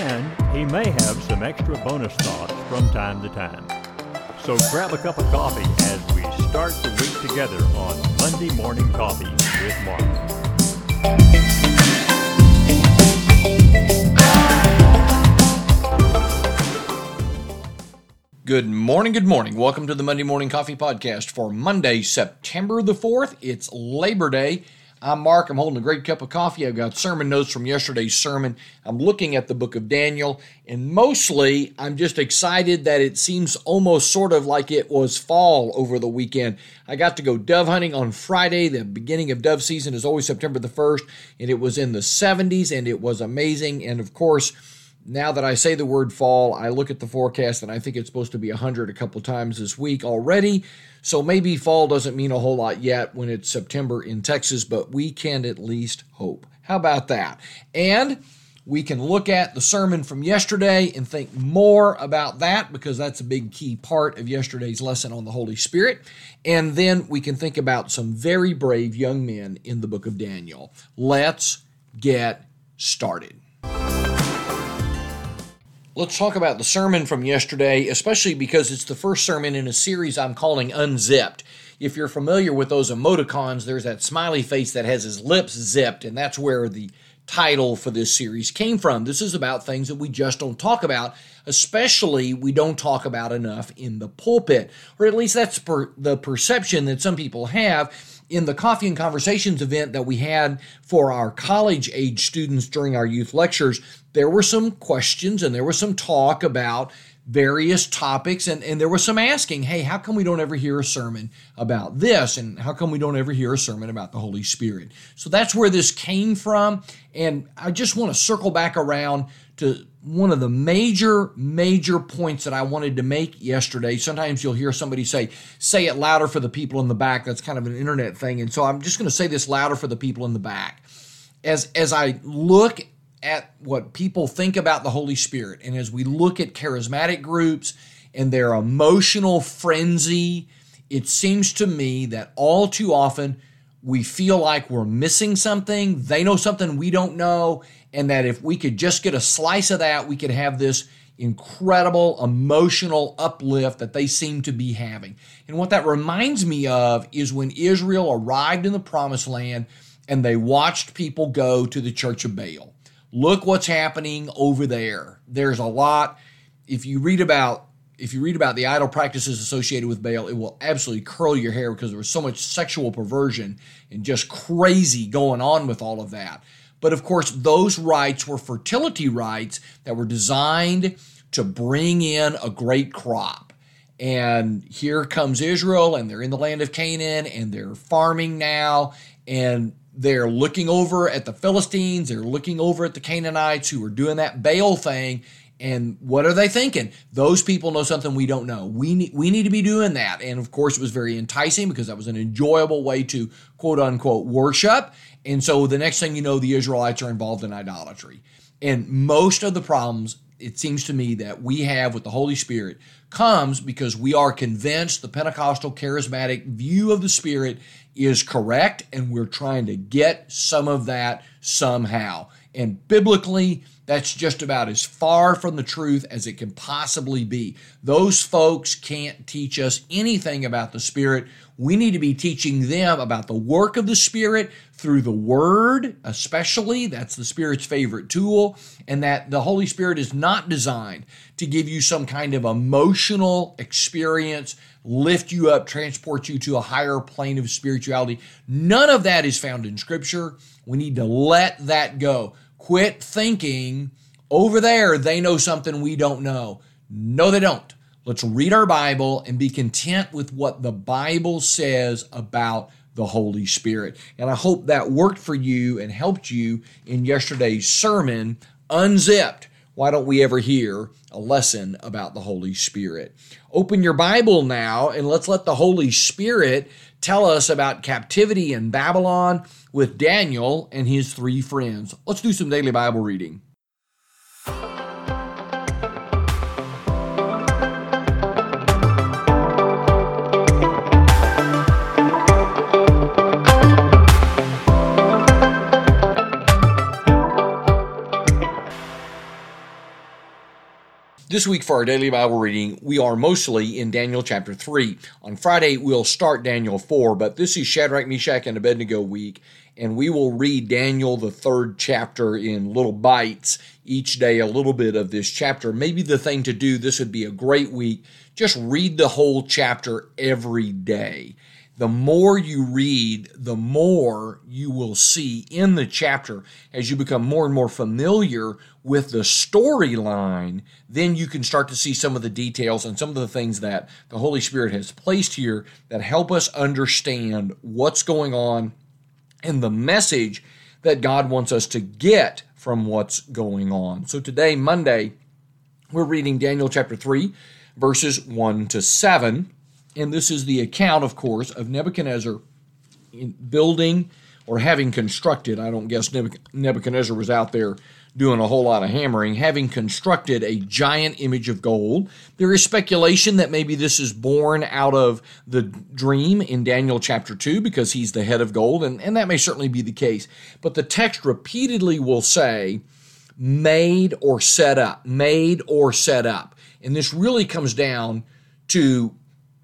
and he may have some extra bonus thoughts from time to time. So grab a cup of coffee as we start the week together on Monday Morning Coffee with Mark. Good morning, good morning. Welcome to the Monday Morning Coffee Podcast for Monday, September the 4th. It's Labor Day. I'm Mark. I'm holding a great cup of coffee. I've got sermon notes from yesterday's sermon. I'm looking at the book of Daniel, and mostly I'm just excited that it seems almost sort of like it was fall over the weekend. I got to go dove hunting on Friday. The beginning of dove season is always September the 1st, and it was in the 70s, and it was amazing. And of course, now that I say the word fall, I look at the forecast and I think it's supposed to be 100 a couple times this week already. So maybe fall doesn't mean a whole lot yet when it's September in Texas, but we can at least hope. How about that? And we can look at the sermon from yesterday and think more about that because that's a big key part of yesterday's lesson on the Holy Spirit. And then we can think about some very brave young men in the book of Daniel. Let's get started. Let's talk about the sermon from yesterday, especially because it's the first sermon in a series I'm calling Unzipped. If you're familiar with those emoticons, there's that smiley face that has his lips zipped, and that's where the title for this series came from. This is about things that we just don't talk about, especially we don't talk about enough in the pulpit, or at least that's per, the perception that some people have in the Coffee and Conversations event that we had for our college age students during our youth lectures, there were some questions and there was some talk about various topics and, and there was some asking hey how come we don't ever hear a sermon about this? And how come we don't ever hear a sermon about the holy spirit? So that's where this came from. And i just want to circle back around to one of the major major points that i wanted to make yesterday. Sometimes you'll hear somebody say say it louder for the people in the back. That's kind of an internet thing. And so i'm just going to say this louder for the people in the back. As as i look at what people think about the Holy Spirit, and as we look at charismatic groups and their emotional frenzy, it seems to me that all too often we feel like we're missing something, they know something we don't know, and that if we could just get a slice of that, we could have this incredible emotional uplift that they seem to be having. And what that reminds me of is when Israel arrived in the promised land and they watched people go to the church of Baal. Look what's happening over there. There's a lot. If you read about if you read about the idol practices associated with Baal, it will absolutely curl your hair because there was so much sexual perversion and just crazy going on with all of that. But of course, those rites were fertility rites that were designed to bring in a great crop. And here comes Israel, and they're in the land of Canaan, and they're farming now, and they're looking over at the Philistines, they're looking over at the Canaanites who are doing that Baal thing. And what are they thinking? Those people know something we don't know. We need, we need to be doing that. And of course, it was very enticing because that was an enjoyable way to quote unquote worship. And so the next thing you know, the Israelites are involved in idolatry. And most of the problems, it seems to me, that we have with the Holy Spirit comes because we are convinced the Pentecostal charismatic view of the Spirit is correct, and we're trying to get some of that somehow. And biblically, that's just about as far from the truth as it can possibly be. Those folks can't teach us anything about the Spirit. We need to be teaching them about the work of the Spirit through the Word, especially. That's the Spirit's favorite tool. And that the Holy Spirit is not designed to give you some kind of emotional experience lift you up, transport you to a higher plane of spirituality. None of that is found in Scripture. We need to let that go. Quit thinking over there they know something we don't know. No, they don't. Let's read our Bible and be content with what the Bible says about the Holy Spirit. And I hope that worked for you and helped you in yesterday's sermon, Unzipped why don't we ever hear a lesson about the Holy Spirit? Open your Bible now and let's let the Holy Spirit tell us about captivity in Babylon with Daniel and his three friends. Let's do some daily Bible reading. This week for our daily Bible reading, we are mostly in Daniel chapter 3. On Friday, we'll start Daniel 4, but this is Shadrach, Meshach, and Abednego week, and we will read Daniel, the third chapter, in little bites each day, a little bit of this chapter. Maybe the thing to do, this would be a great week. Just read the whole chapter every day the more you read, the more you will see in the chapter as you become more and more familiar with the storyline. Then you can start to see some of the details and some of the things that the Holy Spirit has placed here that help us understand what's going on and the message that God wants us to get from what's going on. So today, Monday, we're reading Daniel chapter 3, verses 1 to 7 and this is the account, of course, of Nebuchadnezzar building or having constructed. I don't guess Nebuchadnezzar was out there doing a whole lot of hammering, having constructed a giant image of gold. There is speculation that maybe this is born out of the dream in Daniel chapter 2 because he's the head of gold, and, and that may certainly be the case. But the text repeatedly will say, made or set up, made or set up. And this really comes down to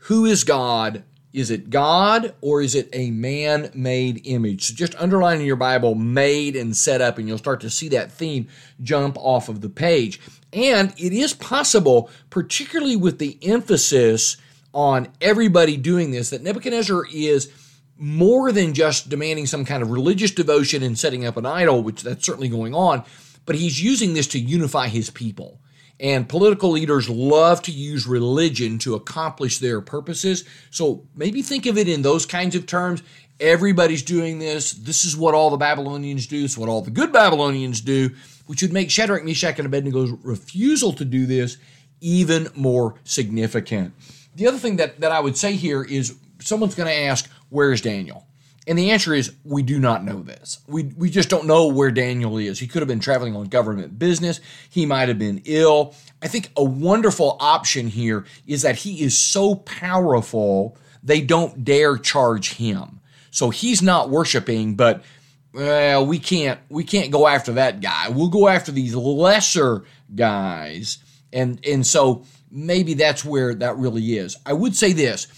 who is God? Is it God or is it a man made image? So just underline in your Bible made and set up, and you'll start to see that theme jump off of the page. And it is possible, particularly with the emphasis on everybody doing this, that Nebuchadnezzar is more than just demanding some kind of religious devotion and setting up an idol, which that's certainly going on, but he's using this to unify his people. And political leaders love to use religion to accomplish their purposes. So maybe think of it in those kinds of terms. Everybody's doing this. This is what all the Babylonians do. It's what all the good Babylonians do, which would make Shadrach, Meshach, and Abednego's refusal to do this even more significant. The other thing that, that I would say here is someone's going to ask, Where's Daniel? And the answer is we do not know this. We, we just don't know where Daniel is. He could have been traveling on government business. He might have been ill. I think a wonderful option here is that he is so powerful, they don't dare charge him. So he's not worshiping, but well, we can't we can't go after that guy. We'll go after these lesser guys. And and so maybe that's where that really is. I would say this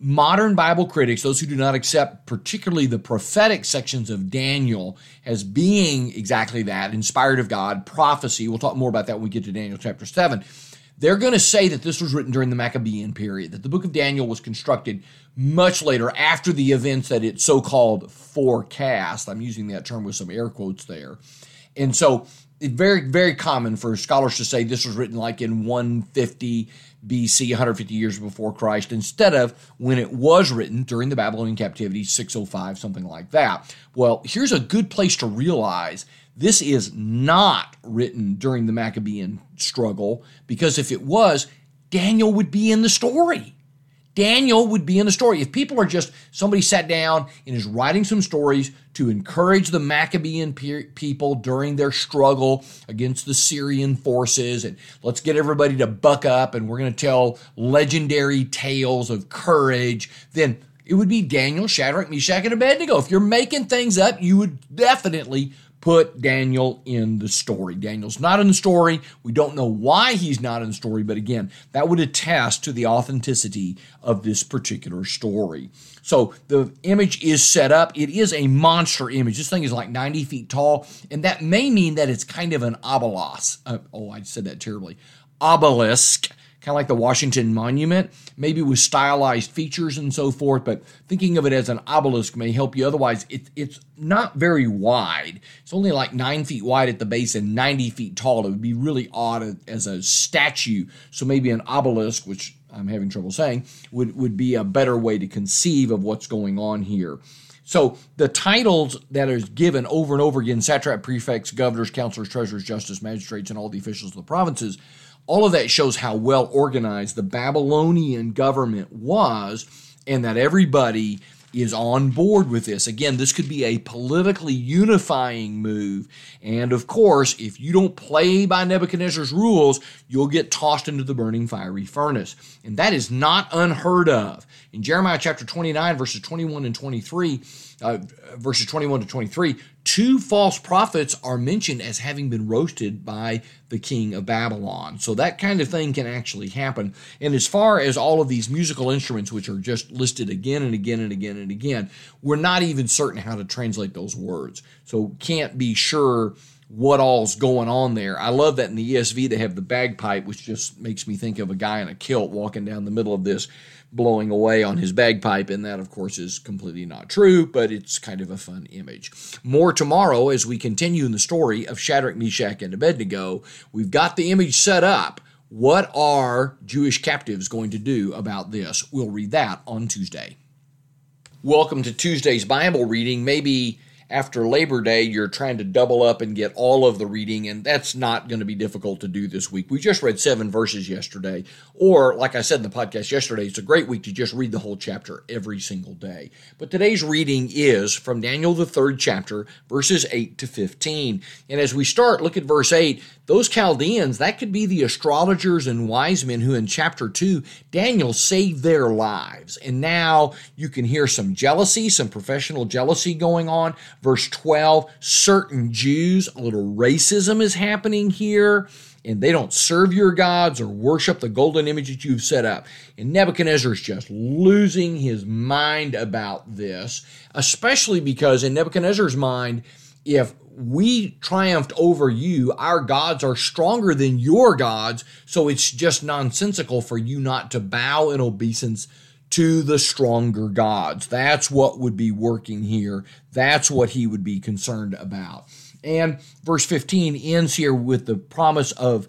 modern Bible critics, those who do not accept particularly the prophetic sections of Daniel as being exactly that, inspired of God, prophecy, we'll talk more about that when we get to Daniel chapter 7. They're going to say that this was written during the Maccabean period, that the book of Daniel was constructed much later after the events that it so called forecast. I'm using that term with some air quotes there. And so very, very common for scholars to say this was written like in 150 BC, 150 years before Christ, instead of when it was written during the Babylonian captivity, 605, something like that. Well, here's a good place to realize this is not written during the Maccabean struggle, because if it was, Daniel would be in the story. Daniel would be in the story. If people are just, somebody sat down and is writing some stories to encourage the Maccabean people during their struggle against the Syrian forces, and let's get everybody to buck up, and we're going to tell legendary tales of courage, then it would be Daniel, Shadrach, Meshach, and Abednego. If you're making things up, you would definitely put Daniel in the story. Daniel's not in the story. We don't know why he's not in the story, but again, that would attest to the authenticity of this particular story. So the image is set up. It is a monster image. This thing is like 90 feet tall, and that may mean that it's kind of an obelisk. Uh, oh, I said that terribly. Obelisk kind of like the Washington Monument, maybe with stylized features and so forth. But thinking of it as an obelisk may help you. Otherwise, it, it's not very wide. It's only like nine feet wide at the base and 90 feet tall. It would be really odd as a statue. So maybe an obelisk, which I'm having trouble saying, would, would be a better way to conceive of what's going on here. So the titles that are given over and over again satrap, prefects, governors, counselors, treasurers, justice, magistrates, and all the officials of the provinces all of that shows how well organized the Babylonian government was and that everybody is on board with this. Again, this could be a politically unifying move. And of course, if you don't play by Nebuchadnezzar's rules, you'll get tossed into the burning fiery furnace. And that is not unheard of. In Jeremiah chapter 29, verses 21 and 23, uh, verses 21 to 23, two false prophets are mentioned as having been roasted by the king of Babylon. So that kind of thing can actually happen. And as far as all of these musical instruments, which are just listed again and again and again and again, we're not even certain how to translate those words. So can't be sure what all's going on there. I love that in the ESV they have the bagpipe, which just makes me think of a guy in a kilt walking down the middle of this blowing away on his bagpipe, and that, of course, is completely not true, but it's kind of a fun image. More tomorrow as we continue in the story of Shadrach, Meshach, and Abednego. We've got the image set up. What are Jewish captives going to do about this? We'll read that on Tuesday. Welcome to Tuesday's Bible reading. Maybe after Labor Day, you're trying to double up and get all of the reading, and that's not going to be difficult to do this week. We just read seven verses yesterday, or like I said in the podcast yesterday, it's a great week to just read the whole chapter every single day. But today's reading is from Daniel, the third chapter, verses 8 to 15. And as we start, look at verse 8. Those Chaldeans, that could be the astrologers and wise men who in chapter 2, Daniel saved their lives. And now you can hear some jealousy, some professional jealousy going on. Verse 12, certain Jews, a little racism is happening here, and they don't serve your gods or worship the golden image that you've set up. And Nebuchadnezzar is just losing his mind about this, especially because in Nebuchadnezzar's mind, if we triumphed over you, our gods are stronger than your gods, so it's just nonsensical for you not to bow in obeisance to the stronger gods. That's what would be working here. That's what he would be concerned about. And verse 15 ends here with the promise of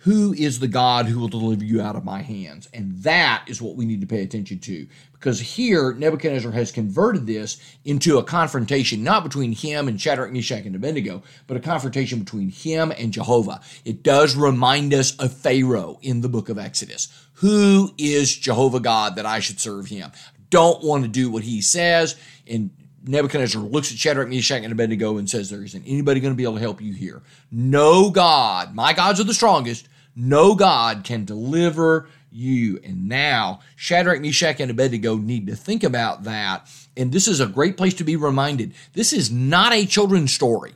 who is the God who will deliver you out of my hands? And that is what we need to pay attention to. Because here, Nebuchadnezzar has converted this into a confrontation, not between him and Shadrach, Meshach, and Abednego, but a confrontation between him and Jehovah. It does remind us of Pharaoh in the book of Exodus. Who is Jehovah God that I should serve him? Don't want to do what he says. And Nebuchadnezzar looks at Shadrach, Meshach, and Abednego and says, There isn't anybody going to be able to help you here. No God, my gods are the strongest. No God can deliver you. And now Shadrach, Meshach, and Abednego need to think about that. And this is a great place to be reminded. This is not a children's story.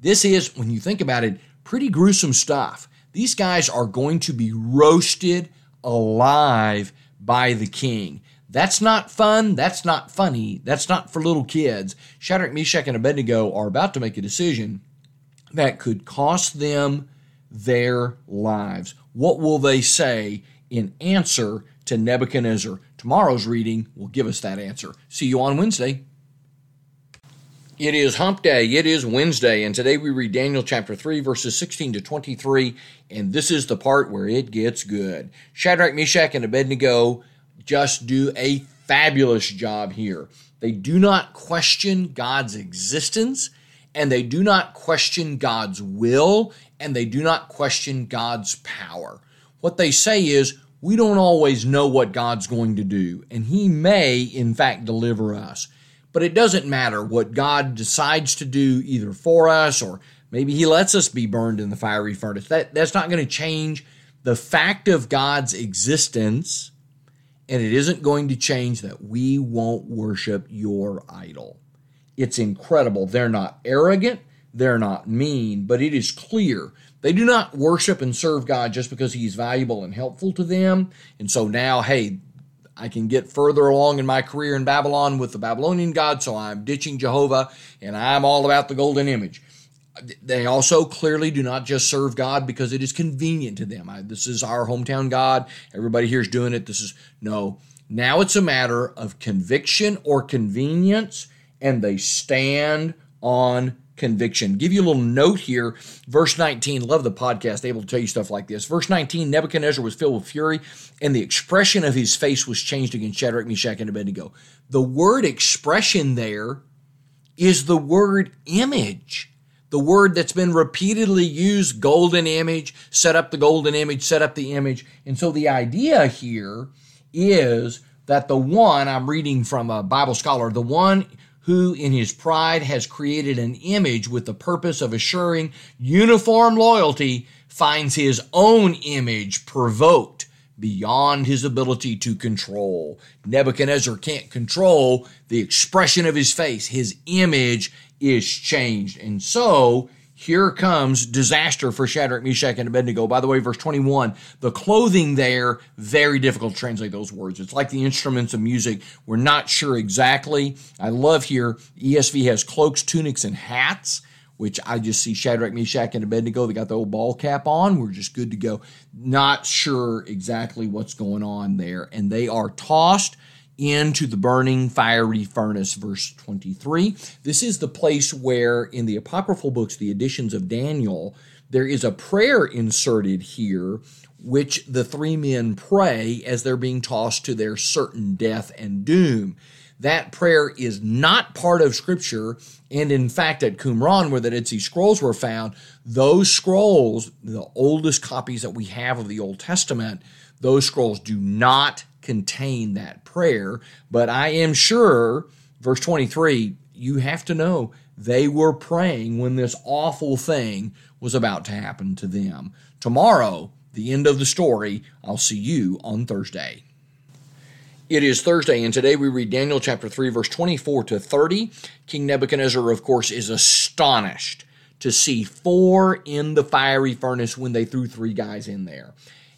This is, when you think about it, pretty gruesome stuff. These guys are going to be roasted alive by the king. That's not fun. That's not funny. That's not for little kids. Shadrach, Meshach, and Abednego are about to make a decision that could cost them their lives. What will they say in answer to Nebuchadnezzar? Tomorrow's reading will give us that answer. See you on Wednesday. It is hump day. It is Wednesday, and today we read Daniel chapter 3, verses 16 to 23, and this is the part where it gets good. Shadrach, Meshach, and Abednego just do a fabulous job here. They do not question God's existence, and they do not question God's will, and they do not question God's power. What they say is, we don't always know what God's going to do, and He may, in fact, deliver us. But it doesn't matter what God decides to do either for us or maybe He lets us be burned in the fiery furnace. That, that's not going to change the fact of God's existence and it isn't going to change that we won't worship your idol. It's incredible. They're not arrogant, they're not mean, but it is clear they do not worship and serve God just because He's valuable and helpful to them. And so now, hey, I can get further along in my career in Babylon with the Babylonian God, so I'm ditching Jehovah and I'm all about the golden image. They also clearly do not just serve God because it is convenient to them. I, this is our hometown God. Everybody here is doing it. This is no. Now it's a matter of conviction or convenience, and they stand on conviction. Give you a little note here. Verse 19, love the podcast, able to tell you stuff like this. Verse 19, Nebuchadnezzar was filled with fury, and the expression of his face was changed against Shadrach, Meshach, and Abednego. The word expression there is the word image. The word that's been repeatedly used, golden image, set up the golden image, set up the image. And so the idea here is that the one, I'm reading from a Bible scholar, the one who in his pride has created an image with the purpose of assuring uniform loyalty finds his own image provoked beyond his ability to control. Nebuchadnezzar can't control the expression of his face. His image is changed. And so here comes disaster for Shadrach, Meshach, and Abednego. By the way, verse 21, the clothing there, very difficult to translate those words. It's like the instruments of music. We're not sure exactly. I love here, ESV has cloaks, tunics, and hats, which I just see Shadrach, Meshach, and Abednego. They got the old ball cap on. We're just good to go. Not sure exactly what's going on there. And they are tossed into the burning fiery furnace, verse 23. This is the place where, in the apocryphal books, the editions of Daniel, there is a prayer inserted here, which the three men pray as they're being tossed to their certain death and doom. That prayer is not part of Scripture, and in fact, at Qumran, where the Dead Sea Scrolls were found, those scrolls, the oldest copies that we have of the Old Testament, those scrolls do not contain that prayer, but I am sure, verse 23, you have to know they were praying when this awful thing was about to happen to them. Tomorrow, the end of the story, I'll see you on Thursday. It is Thursday, and today we read Daniel chapter 3, verse 24 to 30. King Nebuchadnezzar, of course, is astonished to see four in the fiery furnace when they threw three guys in there.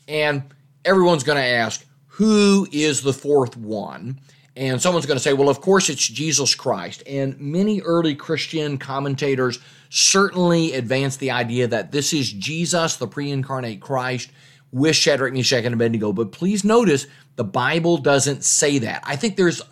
And everyone's going to ask, who is the fourth one? And someone's going to say, well, of course, it's Jesus Christ. And many early Christian commentators certainly advance the idea that this is Jesus, the pre incarnate Christ, with Shadrach, Meshach, and Abednego. But please notice the Bible doesn't say that. I think there's.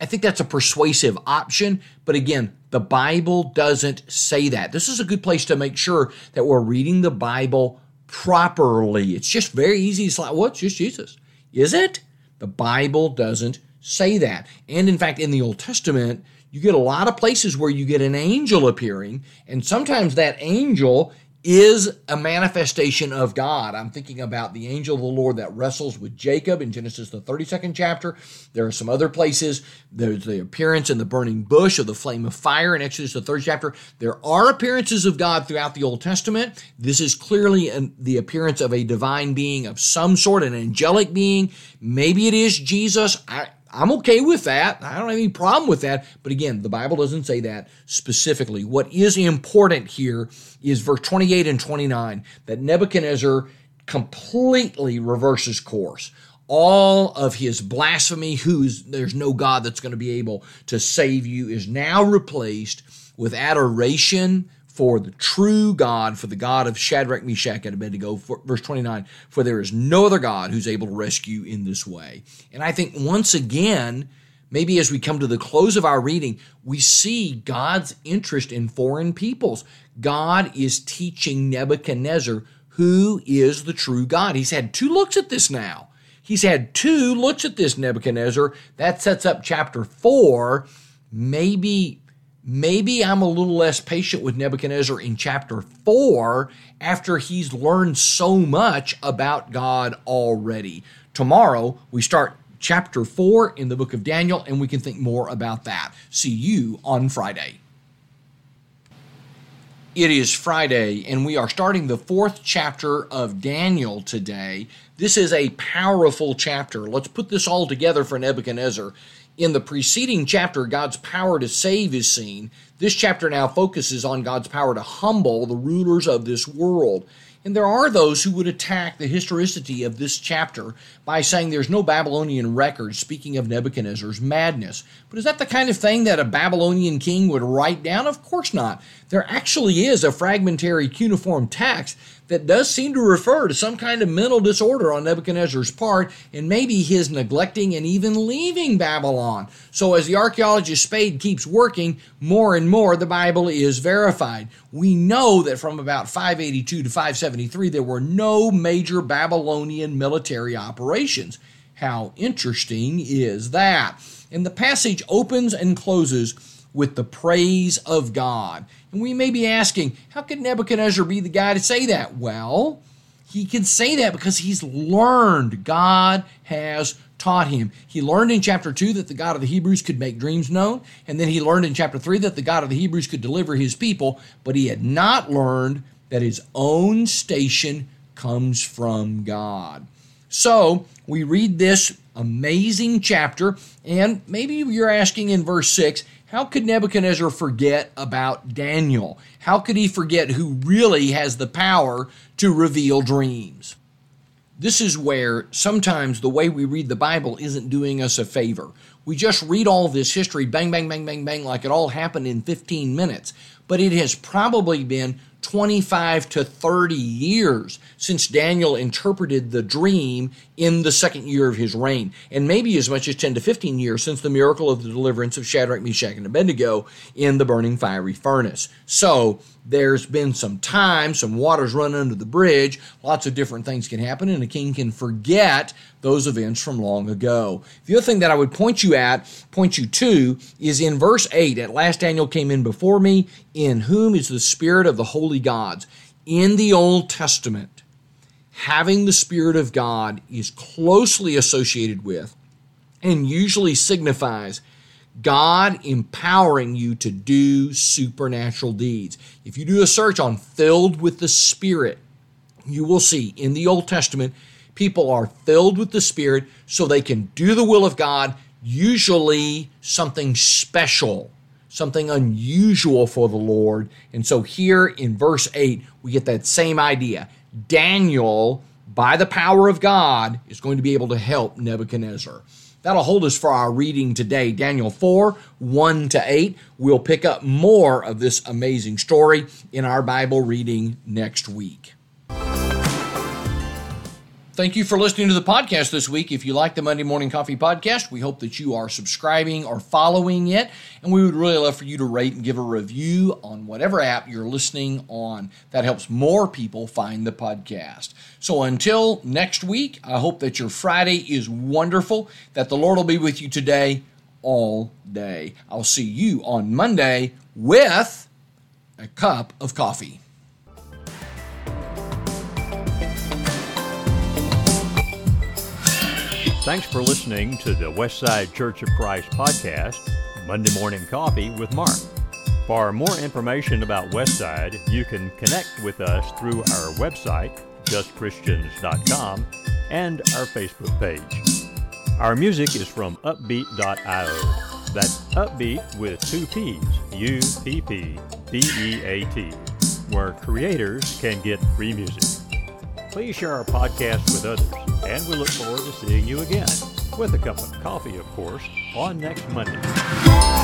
I think that's a persuasive option, but again, the Bible doesn't say that. This is a good place to make sure that we're reading the Bible properly. It's just very easy to say, well, it's just Jesus. Is it? The Bible doesn't say that. And in fact, in the Old Testament, you get a lot of places where you get an angel appearing, and sometimes that angel is a manifestation of God. I'm thinking about the angel of the Lord that wrestles with Jacob in Genesis, the 32nd chapter. There are some other places. There's the appearance in the burning bush of the flame of fire in Exodus, the third chapter. There are appearances of God throughout the Old Testament. This is clearly an, the appearance of a divine being of some sort, an angelic being. Maybe it is Jesus. I, I'm okay with that. I don't have any problem with that. But again, the Bible doesn't say that specifically. What is important here is verse 28 and 29 that Nebuchadnezzar completely reverses course. All of his blasphemy, who's there's no God that's going to be able to save you, is now replaced with adoration for the true God, for the God of Shadrach, Meshach, and Abednego. For, verse 29, for there is no other God who's able to rescue in this way. And I think once again, maybe as we come to the close of our reading, we see God's interest in foreign peoples. God is teaching Nebuchadnezzar who is the true God. He's had two looks at this now. He's had two looks at this, Nebuchadnezzar. That sets up chapter four. Maybe maybe I'm a little less patient with Nebuchadnezzar in chapter 4 after he's learned so much about God already. Tomorrow, we start chapter 4 in the book of Daniel, and we can think more about that. See you on Friday. It is Friday, and we are starting the fourth chapter of Daniel today. This is a powerful chapter. Let's put this all together for Nebuchadnezzar. In the preceding chapter, God's power to save is seen. This chapter now focuses on God's power to humble the rulers of this world. And there are those who would attack the historicity of this chapter by saying there's no Babylonian record speaking of Nebuchadnezzar's madness. But is that the kind of thing that a Babylonian king would write down? Of course not. There actually is a fragmentary cuneiform text that does seem to refer to some kind of mental disorder on Nebuchadnezzar's part and maybe his neglecting and even leaving Babylon. So, as the archaeologist Spade keeps working, more and more the Bible is verified. We know that from about 582 to 573, there were no major Babylonian military operations. How interesting is that? And the passage opens and closes with the praise of God. And we may be asking, how could Nebuchadnezzar be the guy to say that? Well, he can say that because he's learned. God has taught him. He learned in chapter 2 that the God of the Hebrews could make dreams known, and then he learned in chapter 3 that the God of the Hebrews could deliver his people, but he had not learned that his own station comes from God. So, we read this amazing chapter, and maybe you're asking in verse 6 how could Nebuchadnezzar forget about Daniel? How could he forget who really has the power to reveal dreams? This is where sometimes the way we read the Bible isn't doing us a favor. We just read all this history, bang, bang, bang, bang, bang, like it all happened in 15 minutes. But it has probably been 25 to 30 years since Daniel interpreted the dream in the second year of his reign, and maybe as much as 10 to 15 years since the miracle of the deliverance of Shadrach, Meshach, and Abednego in the burning fiery furnace. So there's been some time, some waters run under the bridge, lots of different things can happen, and a king can forget those events from long ago. The other thing that I would point you at, point you to, is in verse 8 At last Daniel came in before me, in whom is the spirit of the holy gods. In the Old Testament, having the Spirit of God is closely associated with and usually signifies God empowering you to do supernatural deeds. If you do a search on filled with the Spirit, you will see in the Old Testament, people are filled with the Spirit so they can do the will of God, usually something special, something unusual for the Lord. And so here in verse 8, we get that same idea. Daniel, by the power of God, is going to be able to help Nebuchadnezzar. That'll hold us for our reading today, Daniel 4 1 to 8. We'll pick up more of this amazing story in our Bible reading next week. Thank you for listening to the podcast this week. If you like the Monday Morning Coffee podcast, we hope that you are subscribing or following it. And we would really love for you to rate and give a review on whatever app you're listening on. That helps more people find the podcast. So until next week, I hope that your Friday is wonderful, that the Lord will be with you today all day. I'll see you on Monday with a cup of coffee. Thanks for listening to the Westside Church of Christ podcast, Monday Morning Coffee with Mark. For more information about Westside, you can connect with us through our website, justchristians.com, and our Facebook page. Our music is from uppbeat.io. That's upbeat with two P's, U P P B E A T, where creators can get free music. Please share our podcast with others, and we look forward to seeing you again, with a cup of coffee, of course, on next Monday.